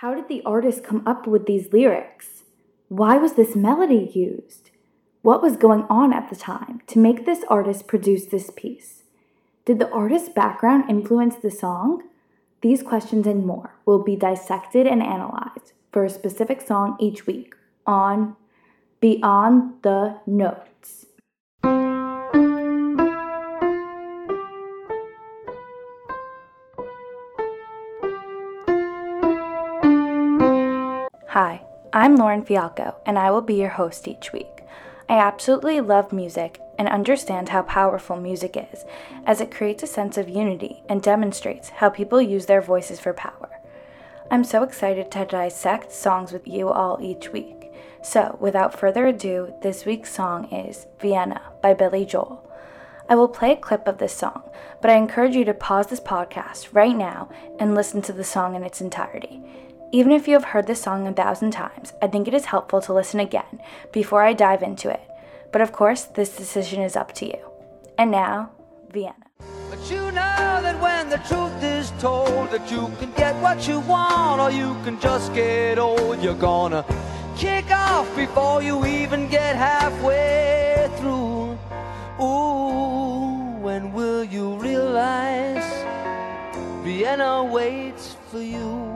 How did the artist come up with these lyrics? Why was this melody used? What was going on at the time to make this artist produce this piece? Did the artist's background influence the song? These questions and more will be dissected and analyzed for a specific song each week on Beyond the Notes. I'm Lauren Fialco, and I will be your host each week. I absolutely love music and understand how powerful music is, as it creates a sense of unity and demonstrates how people use their voices for power. I'm so excited to dissect songs with you all each week. So, without further ado, this week's song is Vienna by Billy Joel. I will play a clip of this song, but I encourage you to pause this podcast right now and listen to the song in its entirety. Even if you have heard this song a thousand times, I think it is helpful to listen again before I dive into it. But of course, this decision is up to you. And now, Vienna. But you know that when the truth is told that you can get what you want or you can just get old, you're gonna kick off before you even get halfway through. Ooh, when will you realize Vienna waits for you?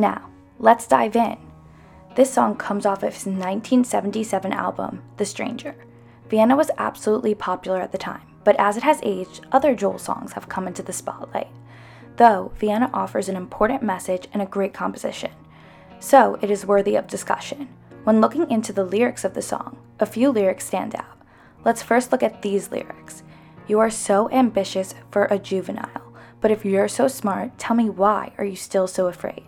Now, let's dive in. This song comes off of his 1977 album, The Stranger. Vienna was absolutely popular at the time, but as it has aged, other Joel songs have come into the spotlight. Though, Vienna offers an important message and a great composition. So, it is worthy of discussion. When looking into the lyrics of the song, a few lyrics stand out. Let's first look at these lyrics. You are so ambitious for a juvenile, but if you're so smart, tell me why are you still so afraid?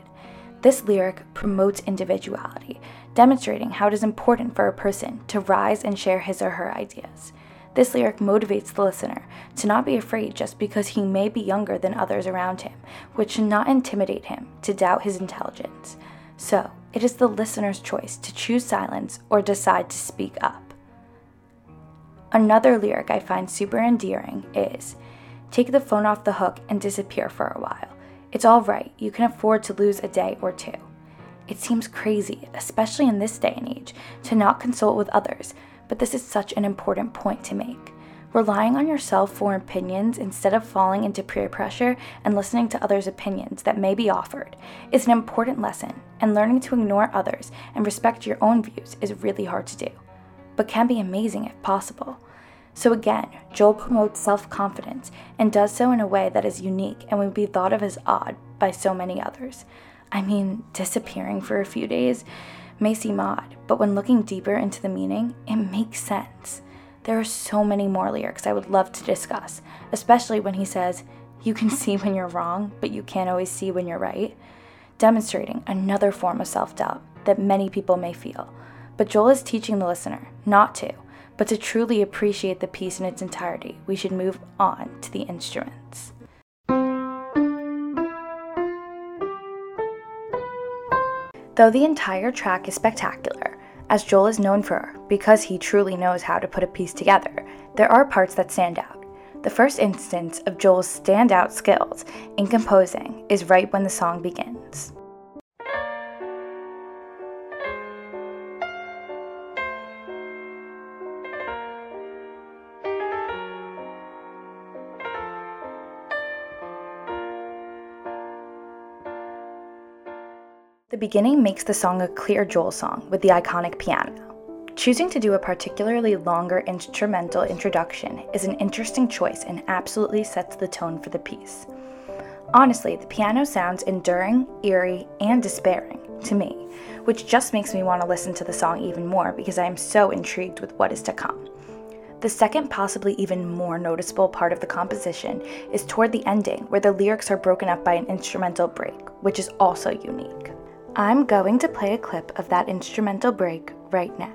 This lyric promotes individuality, demonstrating how it is important for a person to rise and share his or her ideas. This lyric motivates the listener to not be afraid just because he may be younger than others around him, which should not intimidate him to doubt his intelligence. So, it is the listener's choice to choose silence or decide to speak up. Another lyric I find super endearing is Take the phone off the hook and disappear for a while. It's all right, you can afford to lose a day or two. It seems crazy, especially in this day and age, to not consult with others, but this is such an important point to make. Relying on yourself for opinions instead of falling into peer pressure and listening to others' opinions that may be offered is an important lesson, and learning to ignore others and respect your own views is really hard to do, but can be amazing if possible. So again, Joel promotes self confidence and does so in a way that is unique and would be thought of as odd by so many others. I mean, disappearing for a few days may seem odd, but when looking deeper into the meaning, it makes sense. There are so many more lyrics I would love to discuss, especially when he says, You can see when you're wrong, but you can't always see when you're right, demonstrating another form of self doubt that many people may feel. But Joel is teaching the listener not to but to truly appreciate the piece in its entirety, we should move on to the instruments. Though the entire track is spectacular, as Joel is known for because he truly knows how to put a piece together, there are parts that stand out. The first instance of Joel's standout skills in composing is right when the song begins. The beginning makes the song a clear Joel song with the iconic piano. Choosing to do a particularly longer instrumental introduction is an interesting choice and absolutely sets the tone for the piece. Honestly, the piano sounds enduring, eerie, and despairing to me, which just makes me want to listen to the song even more because I am so intrigued with what is to come. The second, possibly even more noticeable part of the composition is toward the ending, where the lyrics are broken up by an instrumental break, which is also unique. I'm going to play a clip of that instrumental break right now.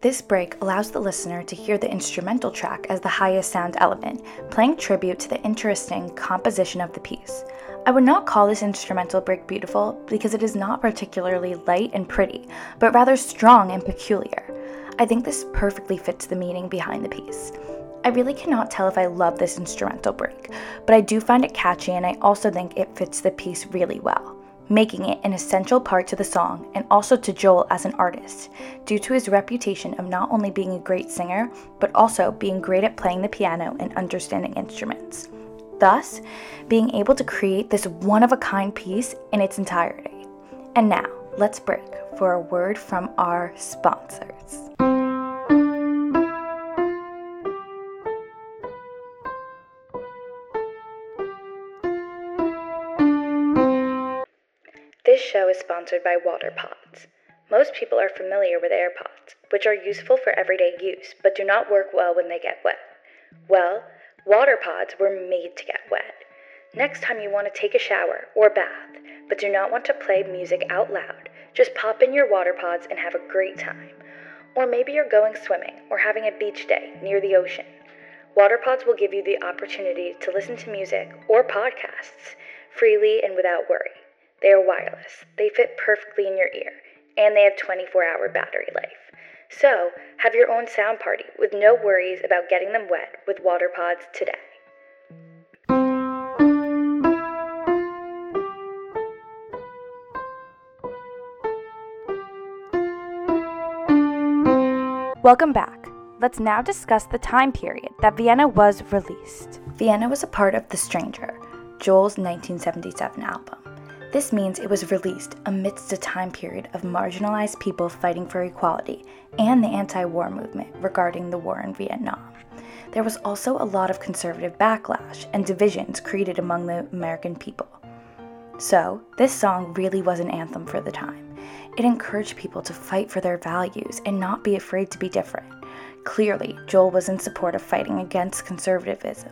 This break allows the listener to hear the instrumental track as the highest sound element, playing tribute to the interesting composition of the piece. I would not call this instrumental break beautiful because it is not particularly light and pretty, but rather strong and peculiar. I think this perfectly fits the meaning behind the piece. I really cannot tell if I love this instrumental break, but I do find it catchy and I also think it fits the piece really well, making it an essential part to the song and also to Joel as an artist, due to his reputation of not only being a great singer, but also being great at playing the piano and understanding instruments. Thus, being able to create this one of a kind piece in its entirety. And now, let's break for a word from our sponsors. This show is sponsored by WaterPods. Most people are familiar with AirPods, which are useful for everyday use but do not work well when they get wet. Well, WaterPods were made to get wet. Next time you want to take a shower or bath, but do not want to play music out loud, just pop in your water pods and have a great time. Or maybe you're going swimming or having a beach day near the ocean. Water pods will give you the opportunity to listen to music or podcasts freely and without worry. They are wireless, they fit perfectly in your ear, and they have 24 hour battery life. So, have your own sound party with no worries about getting them wet with water pods today. Welcome back. Let's now discuss the time period that Vienna was released. Vienna was a part of The Stranger, Joel's 1977 album. This means it was released amidst a time period of marginalized people fighting for equality and the anti war movement regarding the war in Vietnam. There was also a lot of conservative backlash and divisions created among the American people. So, this song really was an anthem for the time. It encouraged people to fight for their values and not be afraid to be different. Clearly, Joel was in support of fighting against conservatism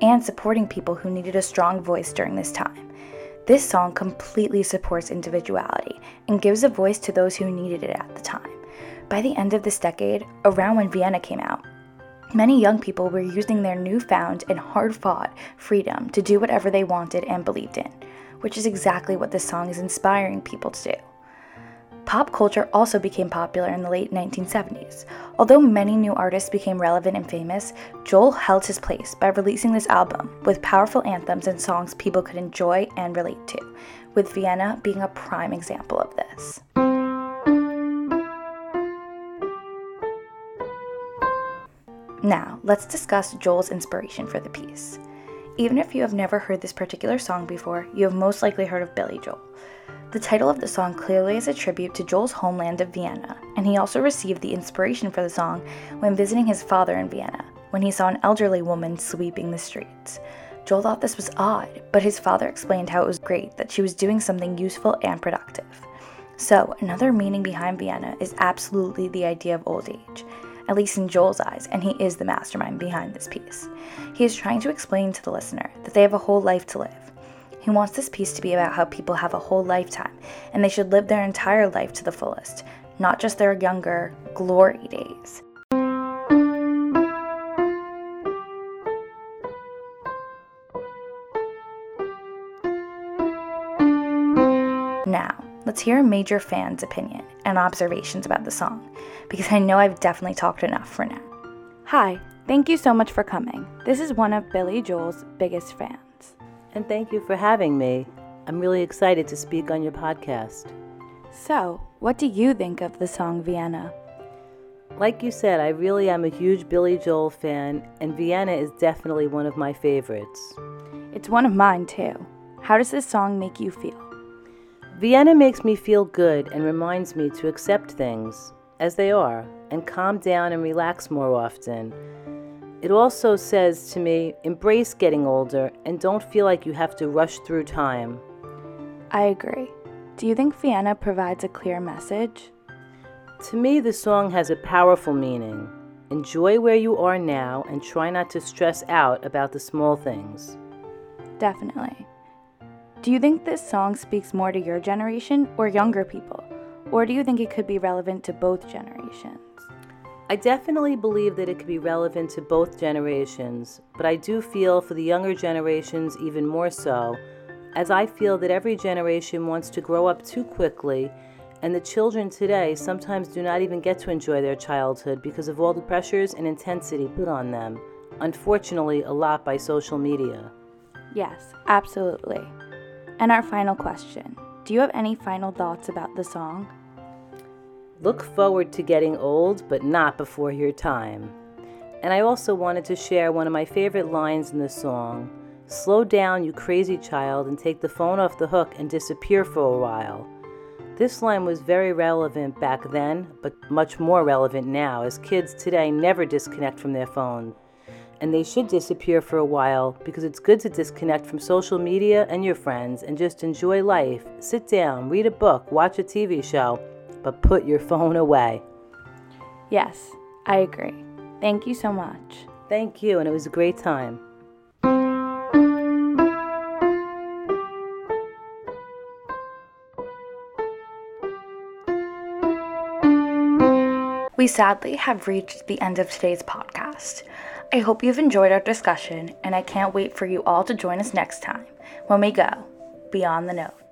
and supporting people who needed a strong voice during this time. This song completely supports individuality and gives a voice to those who needed it at the time. By the end of this decade, around when Vienna came out, many young people were using their newfound and hard fought freedom to do whatever they wanted and believed in, which is exactly what this song is inspiring people to do. Pop culture also became popular in the late 1970s. Although many new artists became relevant and famous, Joel held his place by releasing this album with powerful anthems and songs people could enjoy and relate to, with Vienna being a prime example of this. Now, let's discuss Joel's inspiration for the piece. Even if you have never heard this particular song before, you have most likely heard of Billy Joel. The title of the song clearly is a tribute to Joel's homeland of Vienna, and he also received the inspiration for the song when visiting his father in Vienna, when he saw an elderly woman sweeping the streets. Joel thought this was odd, but his father explained how it was great that she was doing something useful and productive. So, another meaning behind Vienna is absolutely the idea of old age, at least in Joel's eyes, and he is the mastermind behind this piece. He is trying to explain to the listener that they have a whole life to live he wants this piece to be about how people have a whole lifetime and they should live their entire life to the fullest, not just their younger, glory days. Now, let's hear a major fan's opinion and observations about the song, because I know I've definitely talked enough for now. Hi, thank you so much for coming. This is one of Billy Joel's biggest fans and thank you for having me. I'm really excited to speak on your podcast. So, what do you think of the song Vienna? Like you said, I really am a huge Billy Joel fan, and Vienna is definitely one of my favorites. It's one of mine too. How does this song make you feel? Vienna makes me feel good and reminds me to accept things as they are and calm down and relax more often it also says to me embrace getting older and don't feel like you have to rush through time. I agree. Do you think Vienna provides a clear message? To me, the song has a powerful meaning. Enjoy where you are now and try not to stress out about the small things. Definitely. Do you think this song speaks more to your generation or younger people? Or do you think it could be relevant to both generations? I definitely believe that it could be relevant to both generations, but I do feel for the younger generations even more so, as I feel that every generation wants to grow up too quickly And the children today sometimes do not even get to enjoy their childhood because of all the pressures and intensity put on them, unfortunately, a lot by social media. Yes, absolutely. And our final question Do you have any final thoughts about the song? Look forward to getting old, but not before your time. And I also wanted to share one of my favorite lines in the song Slow down, you crazy child, and take the phone off the hook and disappear for a while. This line was very relevant back then, but much more relevant now, as kids today never disconnect from their phone. And they should disappear for a while because it's good to disconnect from social media and your friends and just enjoy life. Sit down, read a book, watch a TV show, but put your phone away. Yes, I agree. Thank you so much. Thank you, and it was a great time. We sadly have reached the end of today's podcast. I hope you've enjoyed our discussion, and I can't wait for you all to join us next time when we go Beyond the Notes.